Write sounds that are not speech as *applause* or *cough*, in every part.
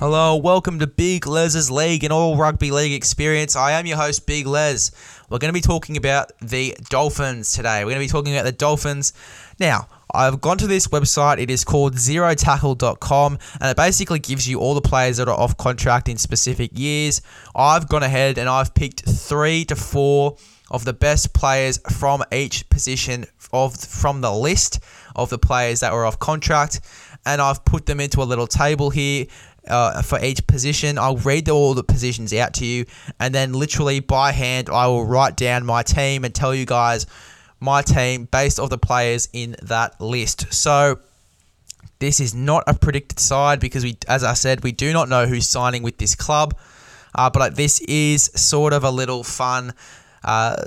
Hello, welcome to Big Les's League and all rugby league experience. I am your host, Big Les. We're going to be talking about the Dolphins today. We're going to be talking about the Dolphins. Now, I've gone to this website. It is called zerotackle.com and it basically gives you all the players that are off contract in specific years. I've gone ahead and I've picked three to four of the best players from each position of from the list of the players that were off contract and I've put them into a little table here uh, for each position. I'll read all the positions out to you, and then literally by hand, I will write down my team and tell you guys my team based off the players in that list. So this is not a predicted side because we, as I said, we do not know who's signing with this club. Uh, but this is sort of a little fun. Uh,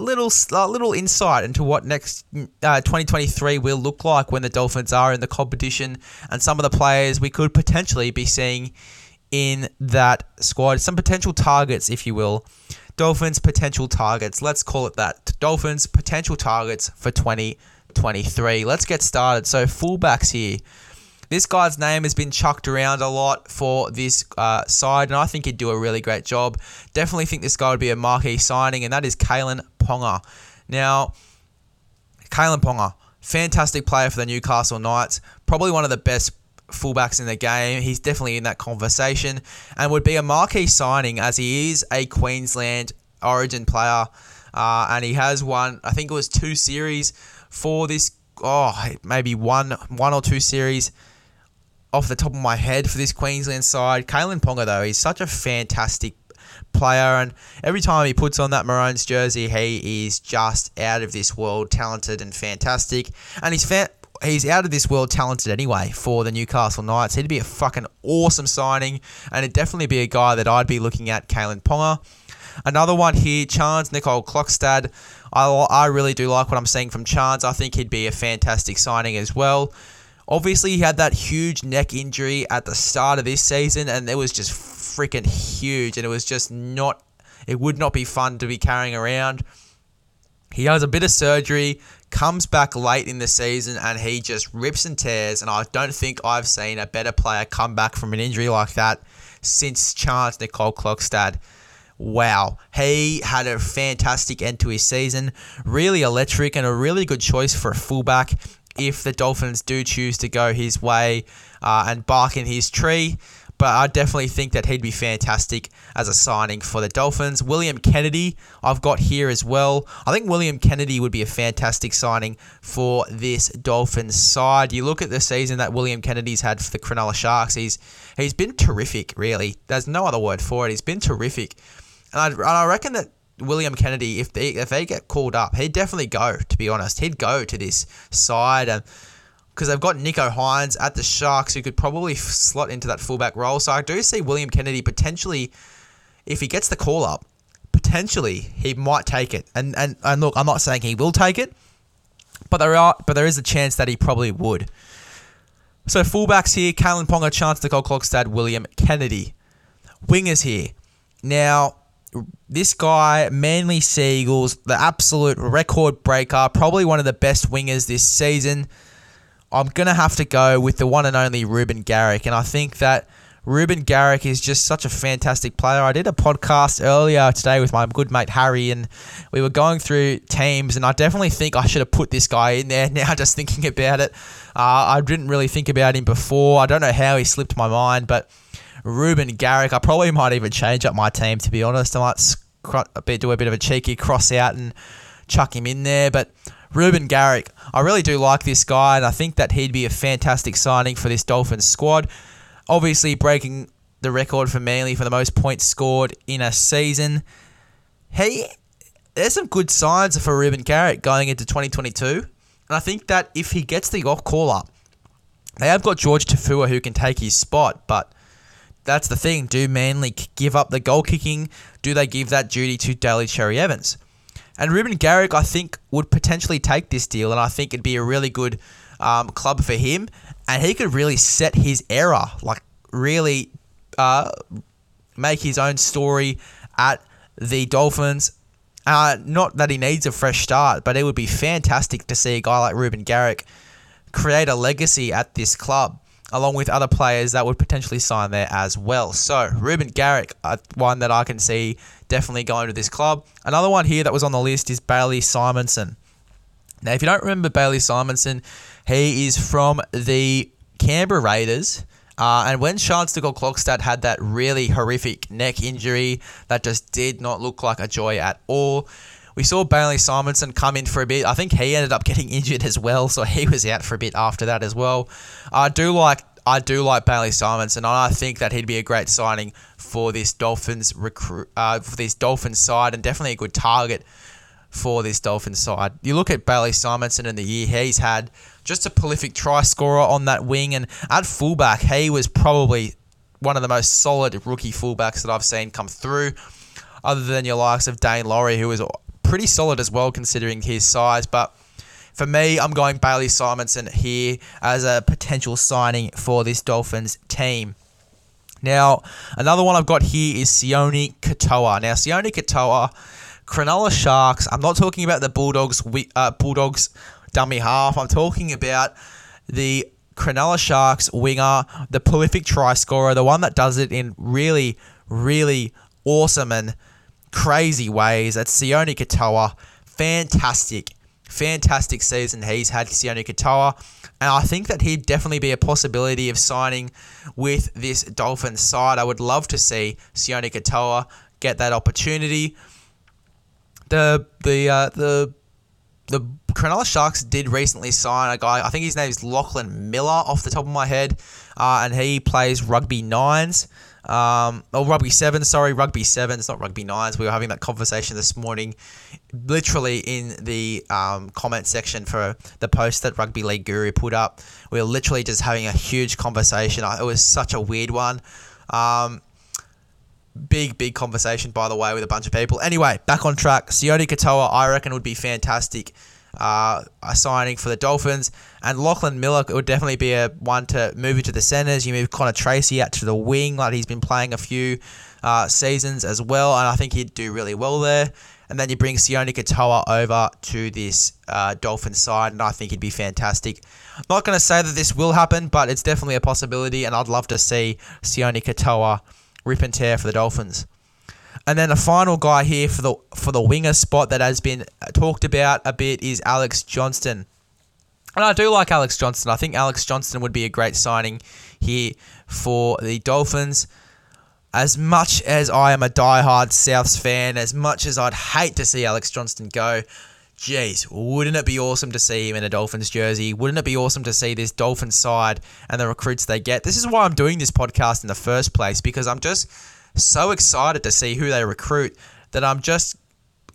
little uh, little insight into what next uh, 2023 will look like when the Dolphins are in the competition and some of the players we could potentially be seeing in that squad. Some potential targets, if you will. Dolphins potential targets. Let's call it that. Dolphins potential targets for 2023. Let's get started. So fullbacks here. This guy's name has been chucked around a lot for this uh, side, and I think he'd do a really great job. Definitely think this guy would be a marquee signing, and that is Kalyn Ponga. Now, Kalyn Ponga, fantastic player for the Newcastle Knights, probably one of the best fullbacks in the game. He's definitely in that conversation and would be a marquee signing as he is a Queensland origin player. Uh, and he has won, I think it was two series for this, oh, maybe one, one or two series off the top of my head for this Queensland side. Kalyn Ponga, though, he's such a fantastic player, and every time he puts on that Maroons jersey, he is just out of this world talented and fantastic. And he's he's out of this world talented anyway for the Newcastle Knights. He'd be a fucking awesome signing, and it'd definitely be a guy that I'd be looking at, Kalyn Ponga. Another one here, Charnze Nicoll-Klokstad. I, I really do like what I'm seeing from Charnze. I think he'd be a fantastic signing as well. Obviously, he had that huge neck injury at the start of this season, and it was just freaking huge, and it was just not. It would not be fun to be carrying around. He has a bit of surgery, comes back late in the season, and he just rips and tears. And I don't think I've seen a better player come back from an injury like that since Charnze Nicoll-Klokstad. Wow, he had a fantastic end to his season. Really electric and a really good choice for a fullback if the Dolphins do choose to go his way uh, and bark in his tree. But I definitely think that he'd be fantastic as a signing for the Dolphins. William Kennedy, I've got here as well. I think William Kennedy would be a fantastic signing for this Dolphins side. You look at the season that William Kennedy's had for the Cronulla Sharks. He's he's been terrific, really. There's no other word for it. He's been terrific, and I, and I reckon that William Kennedy, if they if they get called up, he'd definitely go. To be honest, he'd go to this side, and because they've got Nicho Hynes at the Sharks, who could probably slot into that fullback role. So I do see William Kennedy potentially, if he gets the call up, potentially he might take it. And and and look, I'm not saying he will take it, but there are but there is a chance that he probably would. So fullbacks here: Kalyn Ponga, Charnze Nicoll-Klokstad, William Kennedy. Wingers here. Now, this guy, Manly Sea Eagles, the absolute record breaker, probably one of the best wingers this season. I'm going to have to go with the one and only Reuben Garrick. And I think that Reuben Garrick is just such a fantastic player. I did a podcast earlier today with my good mate Harry, and we were going through teams, and I definitely think I should have put this guy in there *laughs* now, just thinking about it. Uh, I didn't really think about him before. I don't know how he slipped my mind, but Reuben Garrick. I probably might even change up my team to be honest. I might do a bit of a cheeky cross out and chuck him in there. But Reuben Garrick, I really do like this guy, and I think that he'd be a fantastic signing for this Dolphins squad. Obviously, breaking the record for Manly for the most points scored in a season. He, there's some good signs for Reuben Garrick going into 2022, and I think that if he gets the off call up, They have got George Tafua who can take his spot, but that's the thing. Do Manly give up the goal kicking? Do they give that duty to Daly Cherry Evans? And Reuben Garrick, I think, would potentially take this deal, and I think it'd be a really good um, club for him, and he could really set his era, like really uh, make his own story at the Dolphins. Uh, not that he needs a fresh start, but it would be fantastic to see a guy like Reuben Garrick create a legacy at this club, along with other players that would potentially sign there as well. So, Reuben Garrick, uh, one that I can see definitely going to this club. Another one here that was on the list is Bailey Simonsson. Now, if you don't remember Bailey Simonsson, he is from the Canberra Raiders. Uh, and when Charles Stugall-Klokstad had that really horrific neck injury that just did not look like a joy at all, we saw Bailey Simonsson come in for a bit. I think he ended up getting injured as well, so he was out for a bit after that as well. I do like I do like Bailey Simonsson, and I think that he'd be a great signing for this Dolphins recruit uh, for this Dolphins side, and definitely a good target for this Dolphins side. You look at Bailey Simonsson in the year he's had, just a prolific try scorer on that wing, and at fullback, he was probably one of the most solid rookie fullbacks that I've seen come through, other than your likes of Dane Laurie, who was pretty solid as well considering his size. But for me, I'm going Bailey Simonsson here as a potential signing for this Dolphins team. Now, another one I've got here is Sione Katoa. Now, Sione Katoa, Cronulla Sharks. I'm not talking about the Bulldogs. Uh, Bulldogs dummy half. I'm talking about the Cronulla Sharks winger, the prolific try scorer, the one that does it in really, really awesome and crazy ways. That's Sione Katoa. Fantastic, fantastic season he's had, Sione Katoa. And I think that he'd definitely be a possibility of signing with this Dolphins side. I would love to see Sione Katoa get that opportunity. The the uh, the the Cronulla Sharks did recently sign a guy. I think his name is Lachlan Miller, off the top of my head, uh, and he plays rugby nines. Um, oh, rugby seven. Sorry, rugby seven. It's not rugby nines. We were having that conversation this morning, literally in the um, comment section for the post that Rugby League Guru put up. We were literally just having a huge conversation. It was such a weird one. Um, big, big conversation, by the way, with a bunch of people. Anyway, back on track. Sione Katoa, I reckon, would be fantastic uh, a signing for the Dolphins. And Lachlan Miller would definitely be a one to move into the centres. You move Connor Tracey out to the wing, like he's been playing a few uh, seasons as well, and I think he'd do really well there. And then you bring Sione Katoa over to this uh, Dolphin side, and I think he'd be fantastic. I'm not going to say that this will happen, but it's definitely a possibility, and I'd love to see Sione Katoa rip and tear for the Dolphins. And then the final guy here for the for the winger spot that has been talked about a bit is Alex Johnston. And I do like Alex Johnston. I think Alex Johnston would be a great signing here for the Dolphins. As much as I am a die-hard Souths fan, as much as I'd hate to see Alex Johnston go, geez, wouldn't it be awesome to see him in a Dolphins jersey? Wouldn't it be awesome to see this Dolphins side and the recruits they get? This is why I'm doing this podcast in the first place because I'm just so excited to see who they recruit that I'm just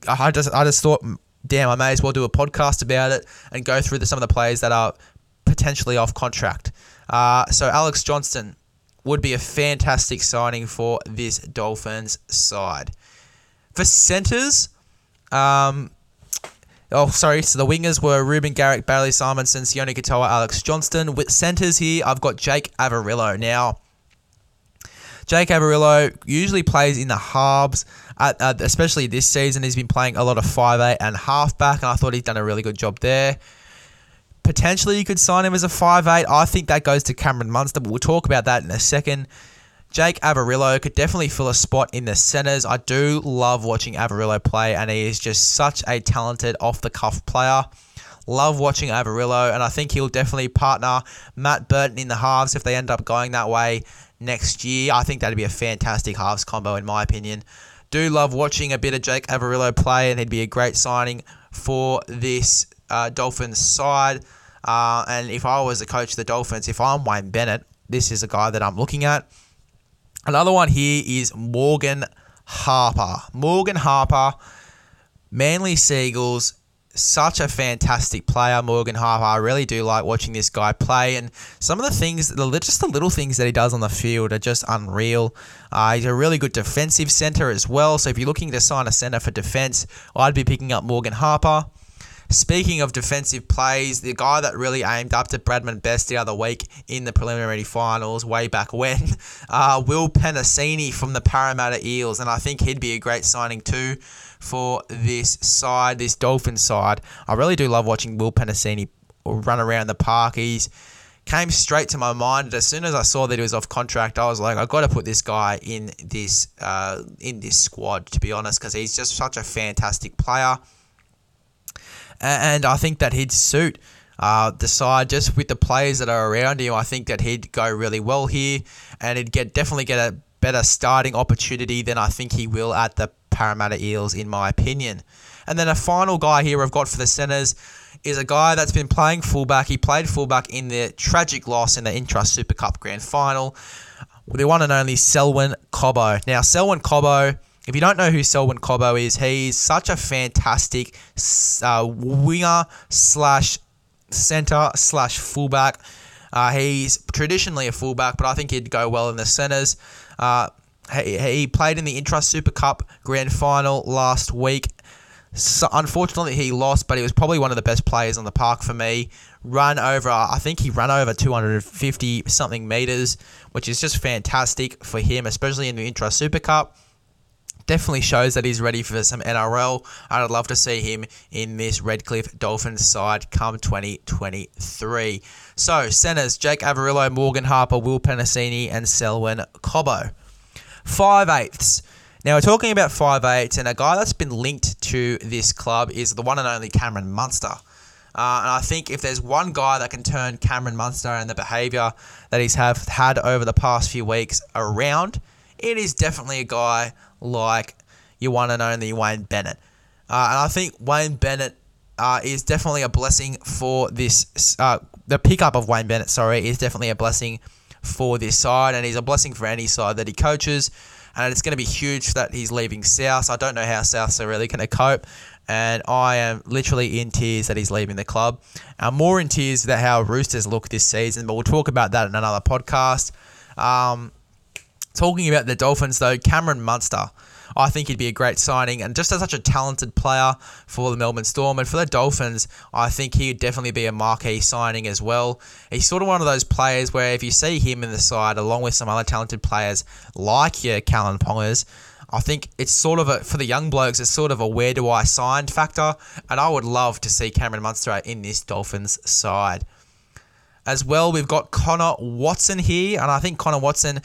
I just I just thought damn I may as well do a podcast about it and go through the, some of the players that are potentially off contract. Uh, so Alex Johnston would be a fantastic signing for this Dolphins side. For centers, um, oh sorry, so the wingers were Reuben Garrick, Bailey Simonsson, Sione Katoa, Alex Johnston. With centers here, I've got Jake Averillo. Now, Jake Averillo usually plays in the halves, at, uh, especially this season. He's been playing a lot of five eight and halfback, and I thought he's done a really good job there. Potentially, you could sign him as a five eight. I think that goes to Cameron Munster, but we'll talk about that in a second. Jake Averillo could definitely fill a spot in the centres. I do love watching Averillo play, and he is just such a talented off the cuff player. Love watching Averillo, and I think he'll definitely partner Matt Burton in the halves if they end up going that way next year. I think that'd be a fantastic halves combo, in my opinion. Do love watching a bit of Jake Averillo play, and he'd be a great signing for this uh, Dolphins side. Uh, and if I was the coach of the Dolphins, if I'm Wayne Bennett, this is a guy that I'm looking at. Another one here is Morgan Harper. Morgan Harper, Manly Sea Eagles, such a fantastic player, Morgan Harper. I really do like watching this guy play, and some of the things, the just the little things that he does on the field are just unreal. Uh, he's a really good defensive center as well. So if you're looking to sign a center for defense, I'd be picking up Morgan Harper. Speaking of defensive plays, the guy that really aimed up to Bradman Best the other week in the preliminary finals, way back when, *laughs* uh, Will Penisini from the Parramatta Eels, and I think he'd be a great signing too for this side, this Dolphin side. I really do love watching Will Penisini run around the park. He's came straight to my mind. As soon as I saw that he was off contract, I was like, I got to put this guy in this uh, in this squad. To be honest, because he's just such a fantastic player and I think that he'd suit uh, the side just with the players that are around him. I think that he'd go really well here, and he'd get definitely get a better starting opportunity than I think he will at the Parramatta Eels, in my opinion. And then a final guy here I've got for the centres is a guy that's been playing fullback. He played fullback in the tragic loss in the Intrust Super Cup Grand Final. The one and only Selwyn Cobbo. Now, Selwyn Cobbo if you don't know who Selwyn Cobbo is, he's such a fantastic uh, winger slash center slash fullback. Uh, he's traditionally a fullback, but I think he'd go well in the centers. Uh, he, he played in the Intrust Super Cup Grand Final last week. So unfortunately, he lost, but he was probably one of the best players on the park for me. Run over, I think he ran over 250 something meters, which is just fantastic for him, especially in the Intrust Super Cup definitely shows that he's ready for some NRL. I'd love to see him in this Redcliffe Dolphins side come 2023. So, centers Jake Averillo, Morgan Harper, Will Penisini, and Selwyn Cobbo. Five eighths. Now, we're talking about five eighths, and a guy that's been linked to this club is the one and only Cameron Munster. Uh, and I think if there's one guy that can turn Cameron Munster and the behaviour that he's have had over the past few weeks around, it is definitely a guy like your one and only Wayne Bennett. Uh, and I think Wayne Bennett uh, is definitely a blessing for this. Uh, the pickup of Wayne Bennett, sorry, is definitely a blessing for this side, and he's a blessing for any side that he coaches. And it's going to be huge that he's leaving South. I don't know how Souths are really going to cope, and I am literally in tears that he's leaving the club. I'm more in tears that how Roosters look this season, but we'll talk about that in another podcast. Um, Talking about the Dolphins, though, Cameron Munster. I think he'd be a great signing and just as such a talented player for the Melbourne Storm. And for the Dolphins, I think he'd definitely be a marquee signing as well. He's sort of one of those players where if you see him in the side along with some other talented players like your Kalyn Pongers, I think it's sort of a, for the young blokes, it's sort of a where do I sign factor. And I would love to see Cameron Munster in this Dolphins side. As well, we've got Connor Watson here, and I think Connor Watson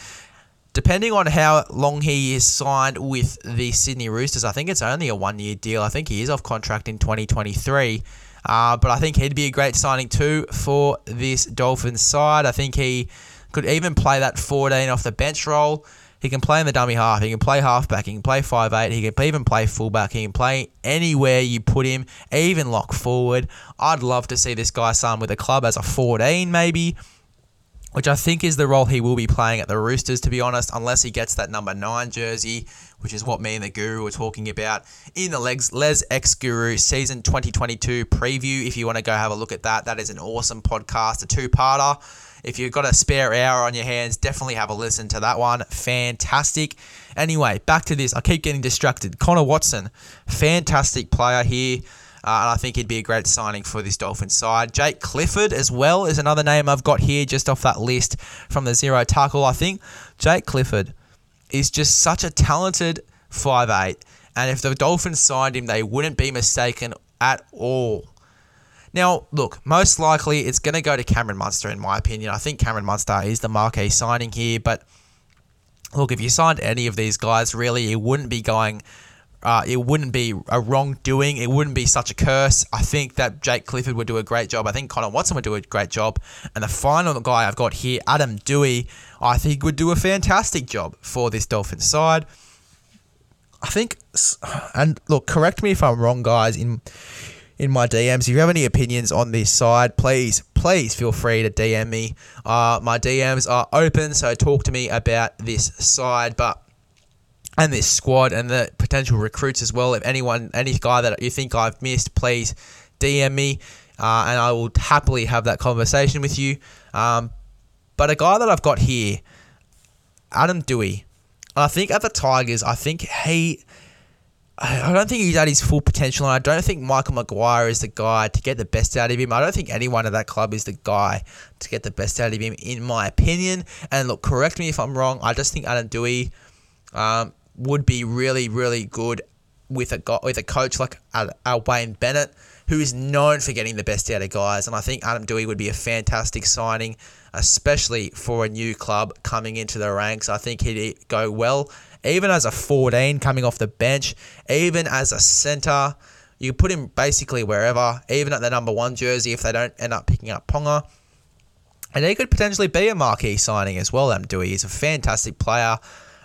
depending on how long he is signed with the Sydney Roosters, I think it's only a one year deal. I think he is off contract in 2023. Uh, but I think he'd be a great signing too for this Dolphins side. I think he could even play that 14 off the bench role. He can play in the dummy half. He can play halfback. He can play five eight. He can even play fullback. He can play anywhere you put him, even lock forward. I'd love to see this guy sign with a club as a 14 maybe which I think is the role he will be playing at the Roosters, to be honest, unless he gets that number nine jersey, which is what me and the Guru were talking about in the Legs Les X Guru season 2022 preview. If you want to go have a look at that, that is an awesome podcast, a two-parter. If you've got a spare hour on your hands, definitely have a listen to that one. Fantastic. Anyway, back to this. I keep getting distracted. Connor Watson, fantastic player here. Uh, and I think he'd be a great signing for this Dolphins side. Jake Clifford as well is another name I've got here just off that list from the zero tackle. I think Jake Clifford is just such a talented five eight, and if the Dolphins signed him, they wouldn't be mistaken at all. Now, look, most likely it's going to go to Cameron Munster, in my opinion. I think Cameron Munster is the marquee signing here, but look, if you signed any of these guys, really, it wouldn't be going uh, it wouldn't be a wrongdoing. It wouldn't be such a curse. I think that Jake Clifford would do a great job. I think Connor Watson would do a great job. And the final guy I've got here, Adam Doueihi, I think would do a fantastic job for this Dolphins side. I think, and look, correct me if I'm wrong, guys. In in my DMs, if you have any opinions on this side, please, please feel free to DM me. Uh, my DMs are open, so talk to me about this side. But and this squad and the potential recruits as well. If anyone, any guy that you think I've missed, please DM me, uh, and I will happily have that conversation with you. Um, but a guy that I've got here, Adam and I think at the Tigers, I think he. I don't think he's at his full potential, and I don't think Michael Maguire is the guy to get the best out of him. I don't think anyone at that club is the guy to get the best out of him, in my opinion. And look, correct me if I'm wrong. I just think Adam Doueihi um, would be really, really good with a with a coach like a, a Wayne Bennett, who is known for getting the best out of guys. And I think Adam Doueihi would be a fantastic signing, especially for a new club coming into the ranks. I think he'd go well even as a 14 coming off the bench, even as a centre. You put him basically wherever, even at the number one jersey if they don't end up picking up Ponga. And he could potentially be a marquee signing as well, Adam Doueihi. He's a fantastic player.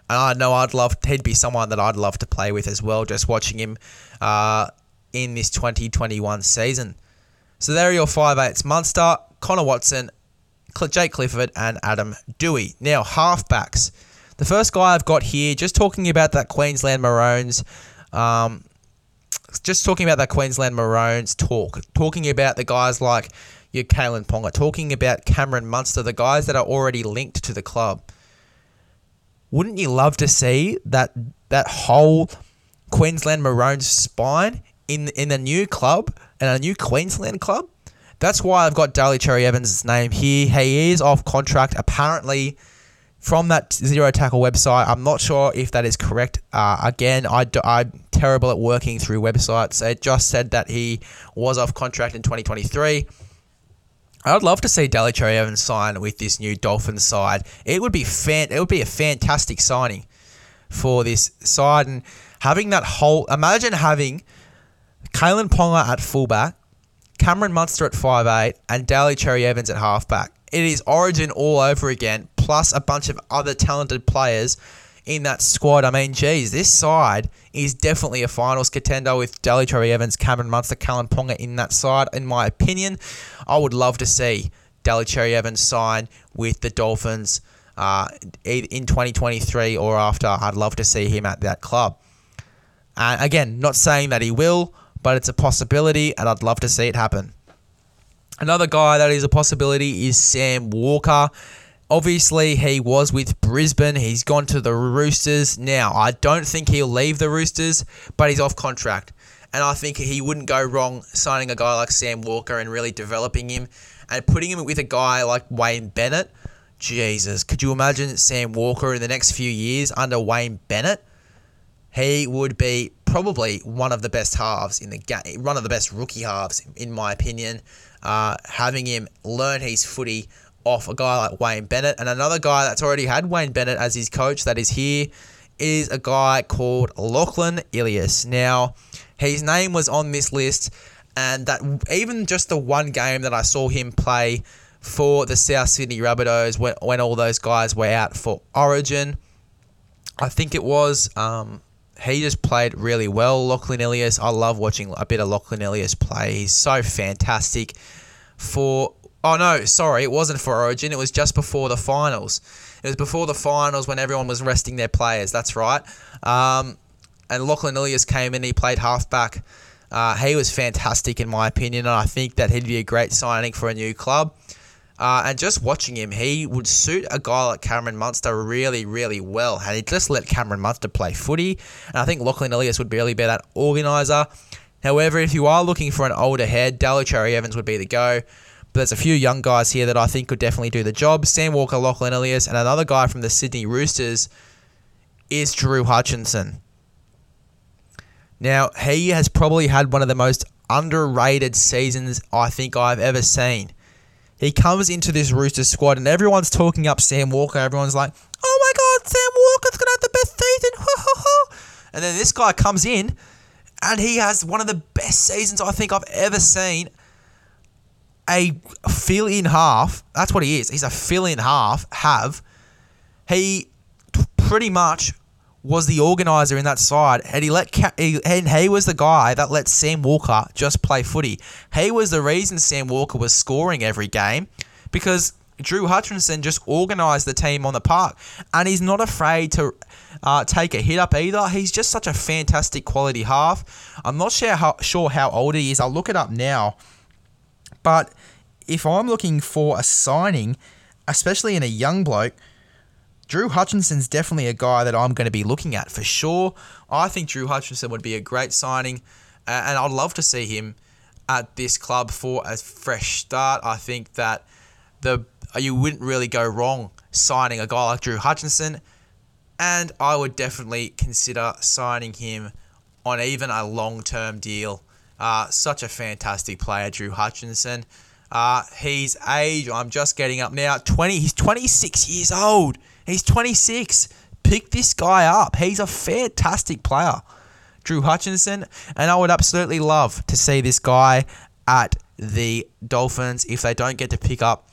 And I know I'd love he'd be someone that I'd love to play with as well, just watching him uh, in this 2021 season. So there are your five eights: Munster, Connor Watson, Jake Clifford, and Adam Doueihi. Now halfbacks. The first guy I've got here, just talking about that Queensland Maroons, um, just talking about that Queensland Maroons talk, talking about the guys like your Kalyn Ponga, talking about Cameron Munster, the guys that are already linked to the club. Wouldn't you love to see that that whole Queensland Maroons spine in in a new club and a new Queensland club? That's why I've got Daly Cherry Evans' name here. He is off contract apparently from that zero tackle website. I'm not sure if that is correct. Uh, again, I, I'm terrible at working through websites. It just said that he was off contract in 2023. I'd love to see Cherry Evans sign with this new Dolphins side. It would be fan. It would be a fantastic signing for this side and having that whole. Imagine having Kalyn Ponga at fullback, Cameron Munster at five eight, and Daly Cherry Evans at halfback. It is Origin all over again plus a bunch of other talented players in that squad. I mean, geez, this side is definitely a finals contender with Daly Cherry Evans, Cameron Munster, Kalyn Ponga in that side. In my opinion, I would love to see Daly Cherry Evans sign with the Dolphins uh, in 2023 or after. I'd love to see him at that club. And again, not saying that he will, but it's a possibility, and I'd love to see it happen. Another guy that is a possibility is Sam Walker. Obviously, he was with Brisbane. He's gone to the Roosters. Now, I don't think he'll leave the Roosters, but he's off contract. And I think he wouldn't go wrong signing a guy like Sam Walker and really developing him and putting him with a guy like Wayne Bennett. Jesus, could you imagine Sam Walker in the next few years under Wayne Bennett? He would be probably one of the best halves in the game, one of the best rookie halves, in my opinion. Uh, having him learn his footy off a guy like Wayne Bennett. And another guy that's already had Wayne Bennett as his coach that is here is a guy called Lachlan Ilias. Now, his name was on this list, and that even just the one game that I saw him play for the South Sydney Rabbitohs when, when all those guys were out for Origin, I think it was. Um, he just played really well. Lachlan Ilias, I love watching a bit of Lachlan Ilias play. He's so fantastic for Oh no, sorry, it wasn't for Origin. It was just before the finals. It was before the finals when everyone was resting their players. That's right. Um, and Lachlan Ilias came in. He played halfback. Uh, he was fantastic in my opinion, and I think that he'd be a great signing for a new club. Uh, and just watching him, he would suit a guy like Cameron Munster really, really well. And he'd just let Cameron Munster play footy. And I think Lachlan Ilias would really be that organiser. However, if you are looking for an older head, Daly Cherry Evans would be the go. But there's a few young guys here that I think could definitely do the job. Sam Walker, Lachlan Ilias, and another guy from the Sydney Roosters is Drew Hutchison. Now, he has probably had one of the most underrated seasons I think I've ever seen. He comes into this Roosters squad and everyone's talking up Sam Walker. Everyone's like, oh my God, Sam Walker's going to have the best season. *laughs* and then this guy comes in and he has one of the best seasons I think I've ever seen a fill in half. That's what he is. He's a fill in half. Have he pretty much was the organizer in that side, and he let he, and he was the guy that let Sam Walker just play footy. He was the reason Sam Walker was scoring every game because Drew Hutchison just organised the team on the park, and he's not afraid to uh, take a hit up either. He's just such a fantastic quality half. I'm not sure how, sure how old he is. I'll look it up now. But if I'm looking for a signing, especially in a young bloke, Drew Hutchison's definitely a guy that I'm going to be looking at for sure. I think Drew Hutchison would be a great signing, and I'd love to see him at this club for a fresh start. I think that the you wouldn't really go wrong signing a guy like Drew Hutchison, and I would definitely consider signing him on even a long term deal. Uh, such a fantastic player, Drew Hutchison. Uh, his age, I'm just getting up now. 20. He's 26 years old. He's 26. Pick this guy up. He's a fantastic player, Drew Hutchison, and I would absolutely love to see this guy at the Dolphins if they don't get to pick up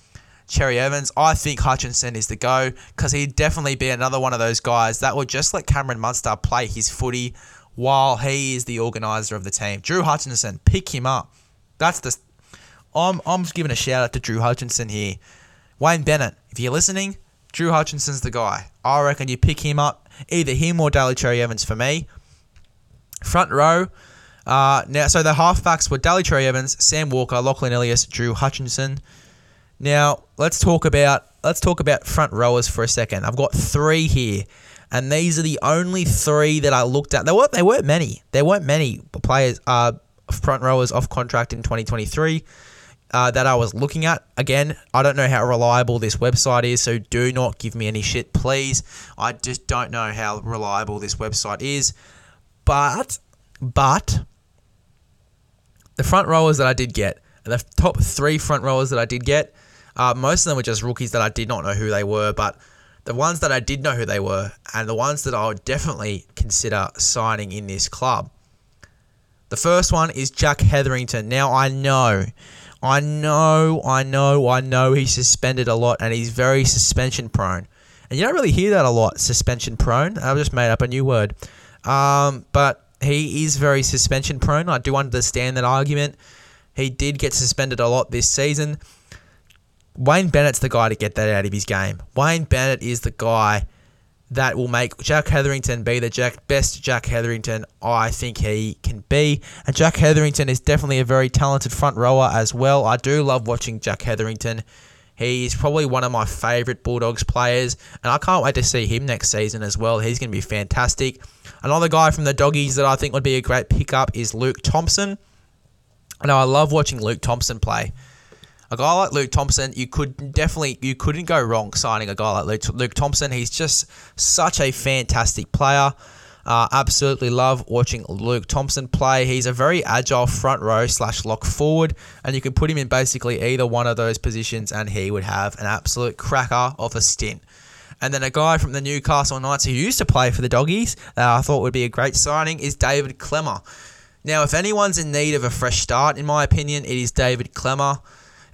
Cherry Evans. I think Hutchison is the go because he'd definitely be another one of those guys that would just let Cameron Munster play his footy while he is the organizer of the team. Drew Hutchison, pick him up. That's the. I'm I'm giving a shout out to Drew Hutchison here. Wayne Bennett, if you're listening, Drew Hutchison's the guy. I reckon you pick him up, either him or Daly Cherry Evans for me. Front row. Uh, now, so the halfbacks were Daly Cherry Evans, Sam Walker, Lachlan Ilias, Drew Hutchison. Now let's talk about let's talk about front rowers for a second. I've got three here, and these are the only three that I looked at. There weren't there weren't many. There weren't many players uh, front rowers off contract in 2023. Uh, that I was looking at. Again, I don't know how reliable this website is, so do not give me any shit, please. I just don't know how reliable this website is. But, but, the front rowers that I did get, the top three front rowers that I did get, uh, most of them were just rookies that I did not know who they were, but the ones that I did know who they were, and the ones that I would definitely consider signing in this club. The first one is Jack Hetherington. Now, I know, I know, I know, I know he's suspended a lot and he's very suspension prone. And you don't really hear that a lot, suspension prone. I've just made up a new word. Um, but he is very suspension prone. I do understand that argument. He did get suspended a lot this season. Wayne Bennett's the guy to get that out of his game. Wayne Bennett is the guy that will make Jack Hetherington be the Jack best Jack Hetherington I think he can be. And Jack Hetherington is definitely a very talented front rower as well. I do love watching Jack Hetherington. He's probably one of my favourite Bulldogs players, and I can't wait to see him next season as well. He's going to be fantastic. Another guy from the Doggies that I think would be a great pickup is Luke Thompson. And I love watching Luke Thompson play a guy like Luke Thompson, you could definitely you couldn't go wrong signing a guy like Luke, Luke Thompson. He's just such a fantastic player. Uh, absolutely love watching Luke Thompson play. He's a very agile front row slash lock forward, and you can put him in basically either one of those positions, and he would have an absolute cracker of a stint. And then a guy from the Newcastle Knights who used to play for the Doggies that I thought would be a great signing is David Klemmer. Now, if anyone's in need of a fresh start, in my opinion, it is David Klemmer.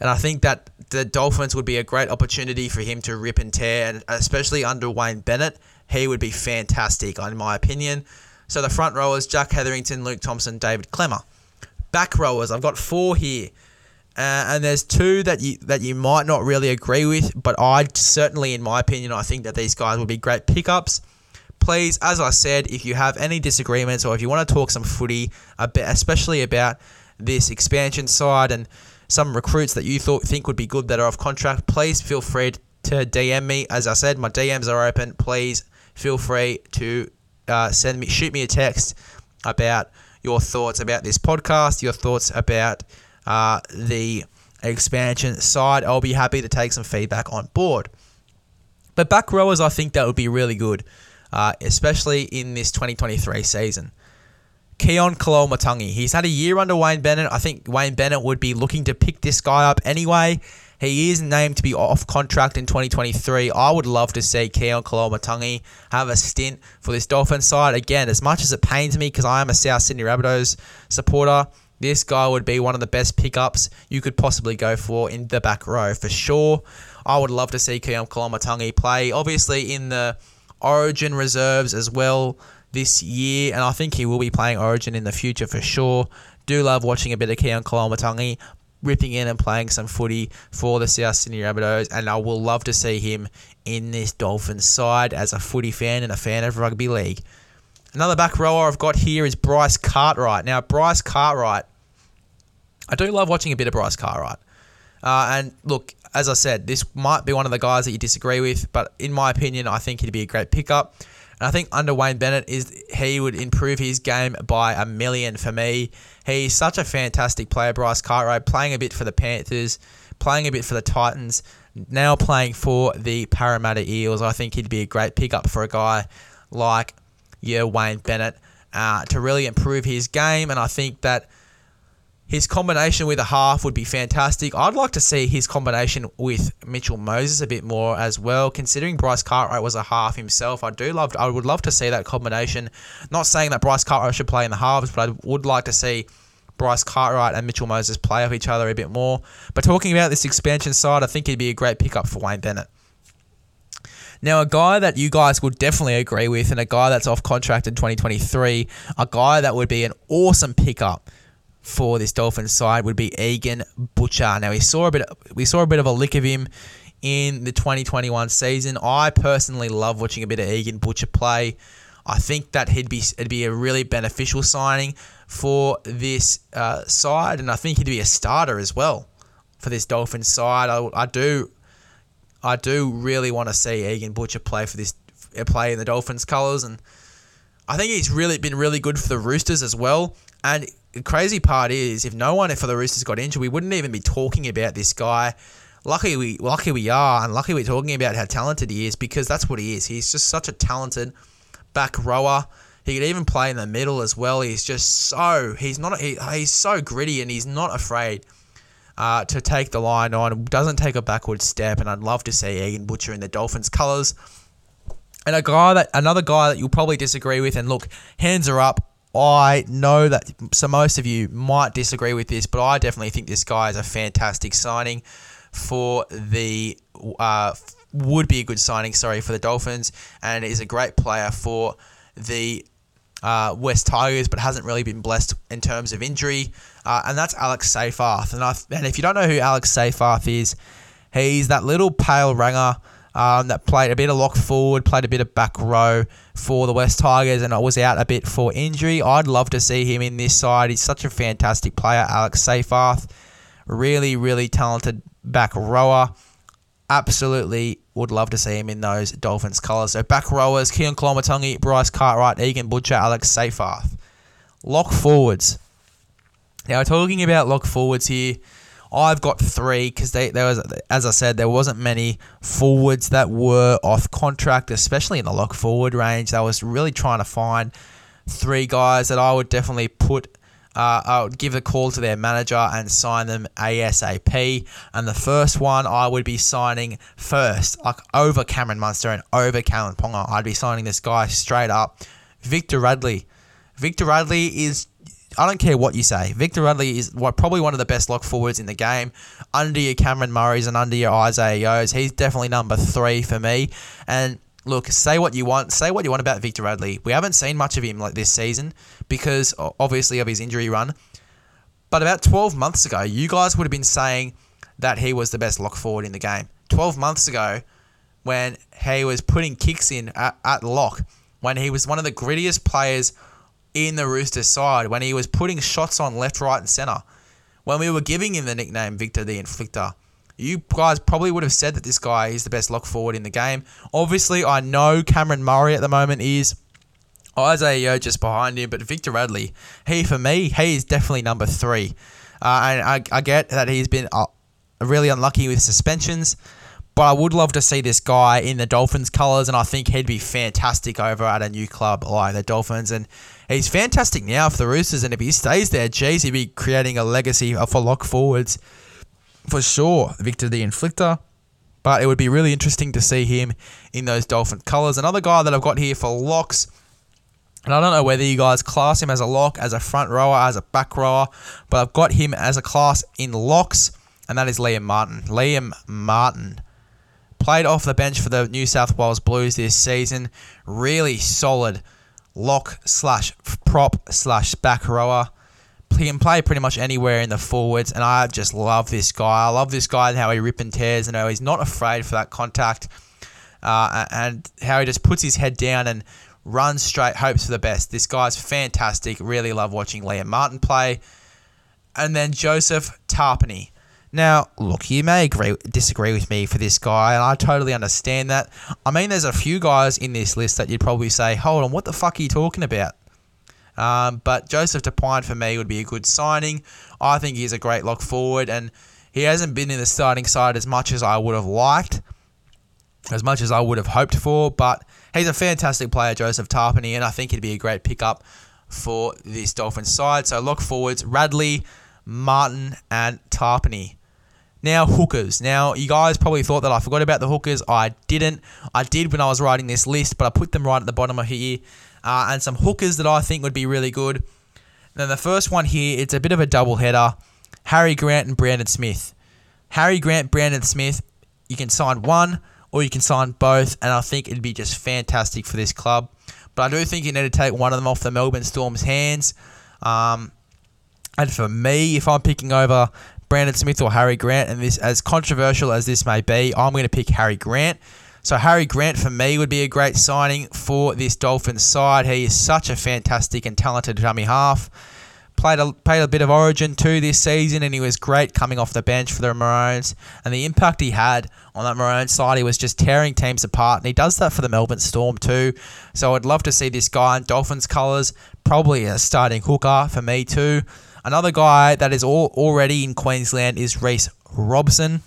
And I think that the Dolphins would be a great opportunity for him to rip and tear, and especially under Wayne Bennett, he would be fantastic, in my opinion. So the front rowers, Jack Hetherington, Luke Thompson, David Klemmer. Back rowers, I've got four here. Uh, and there's two that you that you might not really agree with, but I certainly, in my opinion, I think that these guys would be great pickups. Please, as I said, if you have any disagreements or if you want to talk some footy, especially about this expansion side and some recruits that you thought think would be good that are off contract, please feel free to DM me. As I said, my DMs are open. Please feel free to uh, send me, shoot me a text about your thoughts about this podcast, your thoughts about uh, the expansion side. I'll be happy to take some feedback on board. But back rowers, I think that would be really good, uh, especially in this 2023 season. Keaon Koloamatangi. He's had a year under Wayne Bennett. I think Wayne Bennett would be looking to pick this guy up anyway. He is named to be off contract in 2023. I would love to see Keaon Koloamatangi have a stint for this Dolphin side. Again, as much as it pains me because I am a South Sydney Rabbitohs supporter, this guy would be one of the best pickups you could possibly go for in the back row for sure. I would love to see Keaon Koloamatangi play, obviously in the Origin reserves as well this year, and I think he will be playing Origin in the future for sure. Do love watching a bit of Keaon Koloamatangi, ripping in and playing some footy for the South Sydney Rabbitohs, and I will love to see him in this Dolphins side as a footy fan and a fan of rugby league. Another back rower I've got here is Bryce Cartwright. Now, Bryce Cartwright, I do love watching a bit of Bryce Cartwright. Uh, and look, as I said, this might be one of the guys that you disagree with, but in my opinion, I think he'd be a great pickup. And I think under Wayne Bennett is he would improve his game by a million for me. He's such a fantastic player, Bryce Cartwright, playing a bit for the Panthers, playing a bit for the Titans, now playing for the Parramatta Eels. I think he'd be a great pickup for a guy like yeah, Wayne Bennett uh, to really improve his game. And I think that his combination with a half would be fantastic. I'd like to see his combination with Mitchell Moses a bit more as well. Considering Bryce Cartwright was a half himself, I do love. I would love to see that combination. Not saying that Bryce Cartwright should play in the halves, but I would like to see Bryce Cartwright and Mitchell Moses play off each other a bit more. But talking about this expansion side, I think he'd be a great pickup for Wayne Bennett. Now, a guy that you guys would definitely agree with, and a guy that's off contract in 2023, a guy that would be an awesome pickup for this Dolphins side would be Egan Butcher. Now we saw a bit we saw a bit of a lick of him in the 2021 season. I personally love watching a bit of Egan Butcher play. I think that he'd be it'd be a really beneficial signing for this uh, side, and I think he'd be a starter as well for this Dolphins side. I, I do I do really want to see Egan Butcher play for this play in the Dolphins colours, and I think he's really been really good for the Roosters as well. And the crazy part is, if no one for the Roosters got injured, we wouldn't even be talking about this guy. Lucky we, lucky we are, and lucky we're talking about how talented he is because that's what he is. He's just such a talented back rower. He could even play in the middle as well. He's just so he's not he, he's so gritty and he's not afraid uh, to take the line on. Doesn't take a backward step, and I'd love to see Egan Butcher in the Dolphins colours. And a guy that another guy that you'll probably disagree with, and look, hands are up. I know that so most of you might disagree with this, but I definitely think this guy is a fantastic signing for the uh, would be a good signing. Sorry for the Dolphins, and is a great player for the uh, West Tigers, but hasn't really been blessed in terms of injury. Uh, and that's Alex Seyfarth. And, and if you don't know who Alex Seyfarth is, he's that little pale ranger um, that played a bit of lock forward, played a bit of back row for the West Tigers, and I was out a bit for injury. I'd love to see him in this side. He's such a fantastic player, Alex Seyfarth. Really, really talented back rower. Absolutely would love to see him in those Dolphins colours. So back rowers, Keaon Koloamatangi, Bryce Cartwright, Egan Butcher, Alex Seyfarth. Lock forwards. Now, talking about lock forwards here, I've got three because there was, as I said, there wasn't many forwards that were off contract, especially in the lock forward range. I was really trying to find three guys that I would definitely put. Uh, I would give a call to their manager and sign them ASAP. And the first one I would be signing first, like over Cameron Munster and over Kalyn Ponga. I'd be signing this guy straight up, Victor Radley. Victor Radley is I don't care what you say. Victor Radley is probably one of the best lock forwards in the game. Under your Cameron Murray's and under your Isaiah Yeo's, he's definitely number three for me. And look, say what you want. Say what you want about Victor Radley. We haven't seen much of him like this season because obviously of his injury run. But about 12 months ago, you guys would have been saying that he was the best lock forward in the game. 12 months ago, when he was putting kicks in at, at lock, when he was one of the grittiest players in the Roosters side when he was putting shots on left, right, and centre. When we were giving him the nickname Victor the Inflictor, you guys probably would have said that this guy is the best lock forward in the game. Obviously, I know Cameron Murray at the moment is. Isaiah Yeo just behind him, but Victor Radley, he for me, he is definitely number three. Uh, and I, I get that he's been uh, really unlucky with suspensions, but I would love to see this guy in the Dolphins colours, and I think he'd be fantastic over at a new club like the Dolphins. And he's fantastic now for the Roosters, and if he stays there, geez, he'd be creating a legacy for lock forwards for sure. Victor the Inflictor. But it would be really interesting to see him in those Dolphin colours. Another guy that I've got here for locks, and I don't know whether you guys class him as a lock, as a front rower, as a back rower, but I've got him as a class in locks, and that is Liam Martin. Liam Martin played off the bench for the New South Wales Blues this season. Really solid lock slash prop slash back rower. he can play pretty much anywhere in the forwards, and I just love this guy. I love this guy and how he rip and tears, and how he's not afraid for that contact, uh, and how he just puts his head down and runs straight, hopes for the best. This guy's fantastic. Really love watching Liam Martin play. And then Joseph Tapine. Now, look, you may agree, disagree with me for this guy, and I totally understand that. I mean, there's a few guys in this list that you'd probably say, hold on, what the fuck are you talking about? Um, but Joseph Tapine for me would be a good signing. I think he's a great lock forward, and he hasn't been in the starting side as much as I would have liked, as much as I would have hoped for. But he's a fantastic player, Joseph Tapine, and I think he'd be a great pickup for this Dolphins side. So lock forwards: Radley, Martin, and Tapine. Now, hookers. Now, you guys probably thought that I forgot about the hookers. I didn't. I did when I was writing this list, but I put them right at the bottom of here. Uh, and some hookers that I think would be really good. Then the first one here, it's a bit of a double header. Harry Grant and Brandon Smith. Harry Grant, Brandon Smith, you can sign one or you can sign both, and I think it'd be just fantastic for this club. But I do think you need to take one of them off the Melbourne Storm's hands. Um, and for me, if I'm picking over Brandon Smith or Harry Grant, and this as controversial as this may be, I'm going to pick Harry Grant. So Harry Grant for me would be a great signing for this Dolphins side. He is such a fantastic and talented dummy half. Played a, played a bit of origin too this season, and he was great coming off the bench for the Maroons. And the impact he had on that Maroons side, he was just tearing teams apart. And he does that for the Melbourne Storm too. So I'd love to see this guy in Dolphins colours, probably a starting hooker for me too. Another guy that is all, already in Queensland is Reece Robson.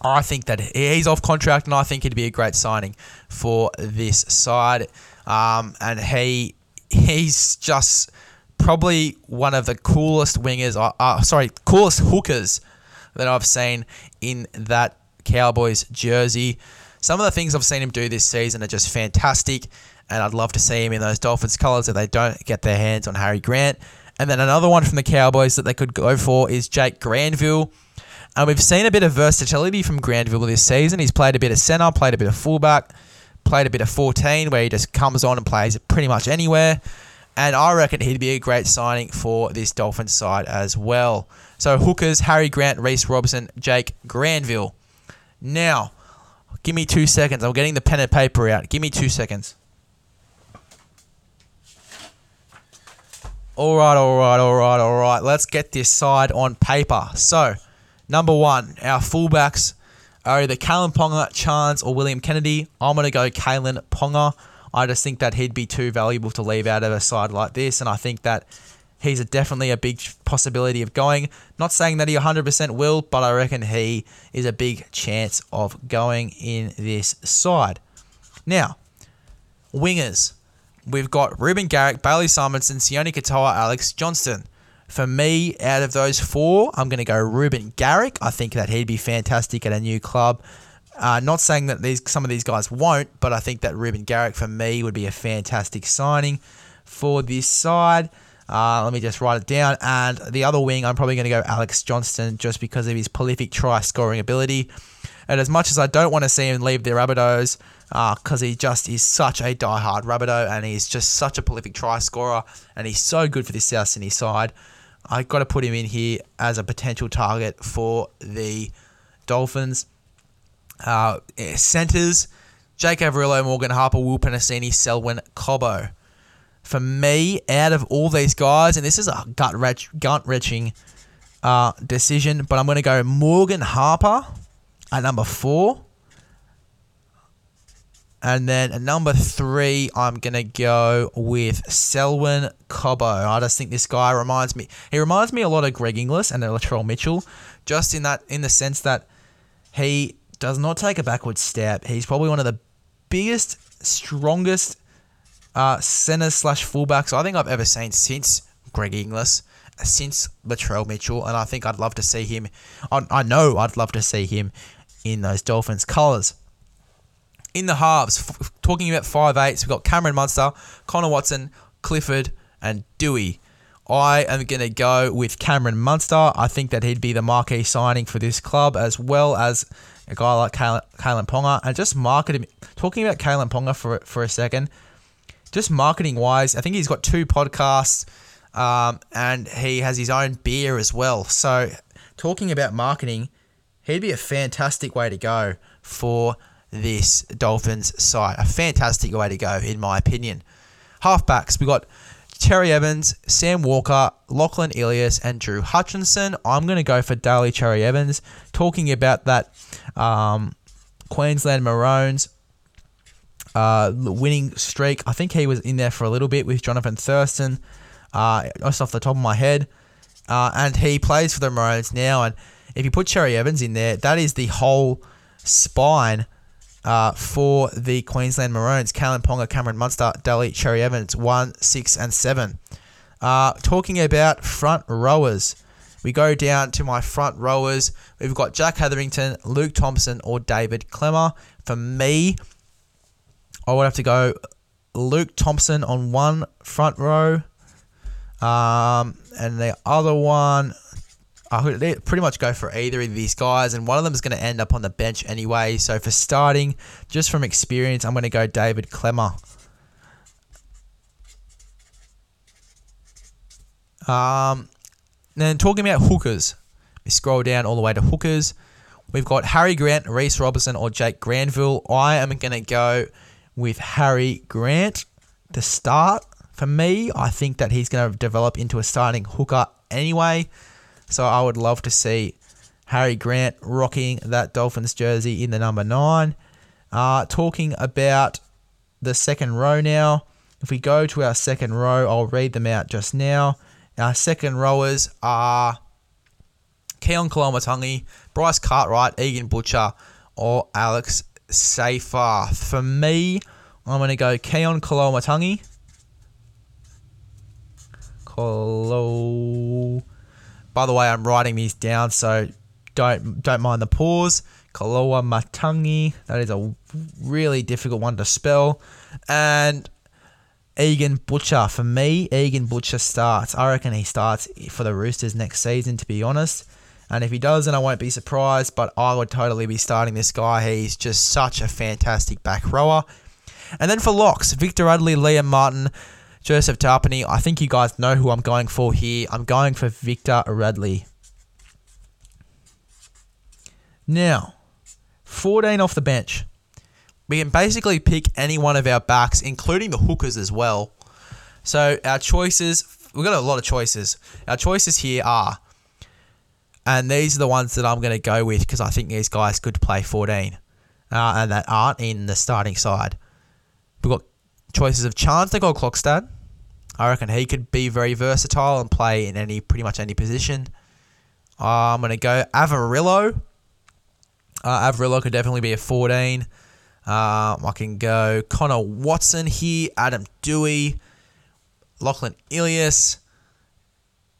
I think that he's off contract, and I think he'd be a great signing for this side. Um, and he he's just probably one of the coolest wingers, uh, uh, sorry, coolest hookers that I've seen in that Cowboys jersey. Some of the things I've seen him do this season are just fantastic, and I'd love to see him in those Dolphins colours if they don't get their hands on Harry Grant. And then another one from the Cowboys that they could go for is Jake Granville. And we've seen a bit of versatility from Granville this season. He's played a bit of centre, played a bit of fullback, played a bit of 14, where he just comes on and plays pretty much anywhere. And I reckon he'd be a great signing for this Dolphins side as well. So hookers, Harry Grant, Reece Robson, Jake Granville. Now, give me two seconds. I'm getting the pen and paper out. Give me two seconds. All right, all right, all right, all right. Let's get this side on paper. So, number one, our fullbacks are either Kalyn Ponga, Charnze, or William Kennedy. I'm going to go Kalyn Ponga. I just think that he'd be too valuable to leave out of a side like this, and I think that he's a definitely a big possibility of going. Not saying that he 100% will, but I reckon he is a big chance of going in this side. Now, wingers. We've got Reuben Garrick, Bailey Simonsson, Sione Katoa, Alex Johnston. For me, out of those four, I'm going to go Reuben Garrick. I think that he'd be fantastic at a new club. Uh, not saying that these some of these guys won't, but I think that Reuben Garrick for me would be a fantastic signing for this side. Uh, let me just write it down. And the other wing, I'm probably going to go Alex Johnston just because of his prolific try scoring ability. And as much as I don't want to see him leave the Rabbitohs, because uh, he just is such a die-hard Rabbitoh and he's just such a prolific try scorer and he's so good for this South Sydney side, I've got to put him in here as a potential target for the Dolphins. Uh, centers, Jake Averillo, Morgan Harper, Will Penisini, Selwyn Cobbo. For me, out of all these guys, and this is a gut gut wrenching uh, decision, but I'm going to go Morgan Harper at number four. And then number three, I'm going to go with Selwyn Cobbo. I just think this guy reminds me, he reminds me a lot of Greg Inglis and Latrell Mitchell, just in that, in the sense that he does not take a backward step. He's probably one of the biggest, strongest uh, centers slash fullbacks I think I've ever seen since Greg Inglis, since Latrell Mitchell, and I think I'd love to see him. I, I know I'd love to see him in those Dolphins colours. In the halves, f- talking about five eights, we've got Cameron Munster, Connor Watson, Clifford, and Doueihi. I am going to go with Cameron Munster. I think that he'd be the marquee signing for this club, as well as a guy like Kalyn, Ponga. And just marketing, talking about Kalyn Ponga for, for a second, just marketing wise, I think he's got two podcasts. um, and he has his own beer as well. So, talking about marketing, he'd be a fantastic way to go for this Dolphins side. A fantastic way to go, in my opinion. Halfbacks, we got Cherry Evans, Sam Walker, Lachlan Ilias, and Drew Hutchison. I'm going to go for Daly Cherry Evans. Talking about that um, Queensland Maroons uh, winning streak. I think he was in there for a little bit with Johnathan Thurston, uh, just off the top of my head. Uh, and he plays for the Maroons now. And if you put Cherry Evans in there, that is the whole spine uh, for the Queensland Maroons. Kalyn Ponga, Cameron Munster, Daly, Cherry Evans, 1, 6, and 7. Uh, talking about front rowers. We go down to my front rowers. We've got Jack Hetherington, Luke Thompson, or David Klemmer. For me, I would have to go Luke Thompson on one front row. Um, and the other one, Could pretty much go for either of these guys, and one of them is going to end up on the bench anyway. So for starting, just from experience, I'm going to go David Klemmer. Um, then talking about hookers, we scroll down all the way to hookers. We've got Harry Grant, Reece Robertson, or Jake Granville. I am going to go with Harry Grant to start. For me, I think that he's going to develop into a starting hooker anyway. So I would love to see Harry Grant rocking that Dolphins jersey in the number nine. Uh, talking about the second row now. If we go to our second row, I'll read them out just now. Our second rowers are Keaon Koloamatangi, Bryce Cartwright, Egan Butcher, or Alex Seyfarth. For me, I'm going to go Keaon Koloamatangi. Kolo. By the way, I'm writing these down, so don't don't mind the pause. Koloamatangi. That is a really difficult one to spell. And Egan Butcher. For me, Egan Butcher starts. I reckon he starts for the Roosters next season, to be honest. And if he doesn't, I won't be surprised, but I would totally be starting this guy. He's just such a fantastic back rower. And then for locks, Victor Radley, Liam Martin, Joseph Tapine. I think you guys know who I'm going for here. I'm going for Victor Radley. Now, 14 off the bench. We can basically pick any one of our backs, including the hookers as well. So our choices, we've got a lot of choices. Our choices here are, and these are the ones that I'm going to go with because I think these guys could play 14 uh, and that aren't in the starting side. We've got choices of Charnze Nicoll-Klokstad. I reckon he could be very versatile and play in any pretty much any position. Uh, I'm going to go Averillo. Uh, Averillo could definitely be a 14. Um, I can go Connor Watson here, Adam Doueihi, Lachlan Ilias,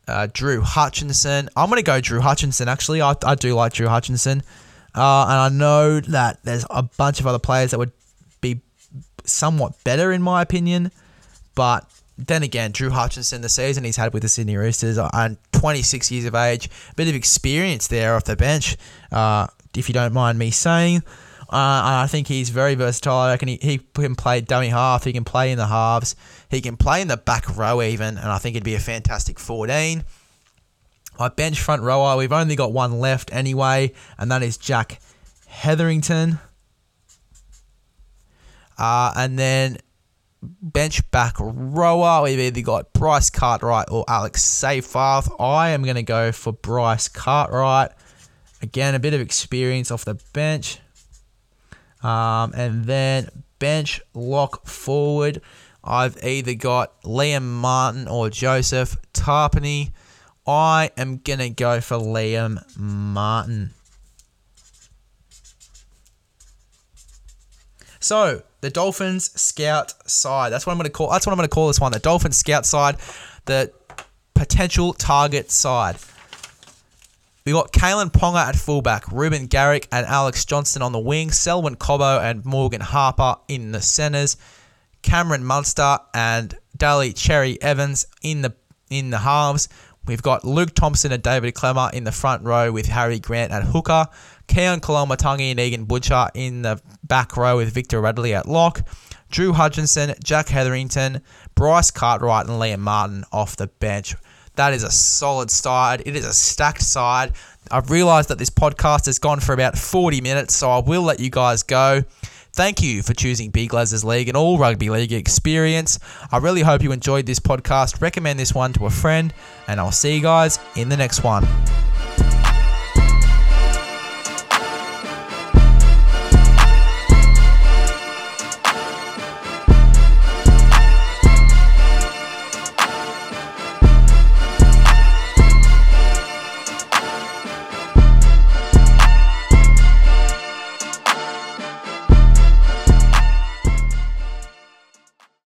uh, Drew Hutchison. I'm going to go Drew Hutchison, actually. I, I do like Drew Hutchison. Uh, and I know that there's a bunch of other players that would be somewhat better, in my opinion. But then again, Drew Hutchison, the season he's had with the Sydney Roosters, and 26 years of age, a bit of experience there off the bench, uh, if you don't mind me saying. Uh, I think he's very versatile. I reckon he, he can play dummy half. He can play in the halves. He can play in the back row even, and I think it'd be a fantastic 14. My bench front rower, we've only got one left anyway, and that is Jack Hetherington. Uh, and then bench back rower, we've either got Bryce Cartwright or Alex Seyfarth. I am going to go for Bryce Cartwright. Again, a bit of experience off the bench. Um, and then bench lock forward. I've either got Liam Martin or Joseph Tapine. I am going to go for Liam Martin. So, the Dolphins scout side. That's what I'm going to call that's what I'm going to call this one, the Dolphins scout side, the potential target side. We got Kalyn Ponga at fullback, Reuben Garrick and Alex Johnston on the wing, Selwyn Cobbo and Morgan Harper in the centers, Cameron Munster and Daly Cherry Evans in the in the halves. We've got Luke Thompson and David Klemmer in the front row with Harry Grant at hooker, Keaon Koloamatangi and Egan Butcher in the back row with Victor Radley at lock, Drew Hutchison, Jack Hetherington, Bryce Cartwright, and Liam Martin off the bench. That is a solid side. It is a stacked side. I've realised that this podcast has gone for about 40 minutes, so I will let you guys go. Thank you for choosing Big Les's League and all rugby league experience. I really hope you enjoyed this podcast. Recommend this one to a friend, and I'll see you guys in the next one.